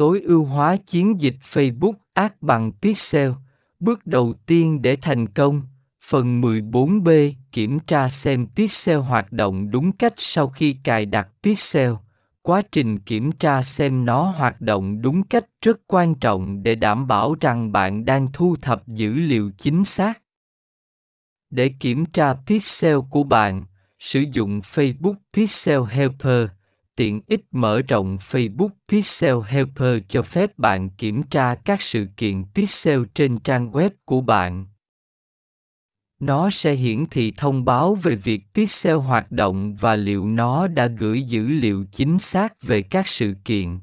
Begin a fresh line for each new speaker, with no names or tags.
tối ưu hóa chiến dịch Facebook Ads bằng Pixel. Bước đầu tiên để thành công. Phần 14b Kiểm tra xem Pixel hoạt động đúng cách sau khi cài đặt Pixel. Quá trình kiểm tra xem nó hoạt động đúng cách rất quan trọng để đảm bảo rằng bạn đang thu thập dữ liệu chính xác. Để kiểm tra Pixel của bạn, sử dụng Facebook Pixel Helper tiện ích mở rộng Facebook Pixel Helper cho phép bạn kiểm tra các sự kiện Pixel trên trang web của bạn. Nó sẽ hiển thị thông báo về việc Pixel hoạt động và liệu nó đã gửi dữ liệu chính xác về các sự kiện.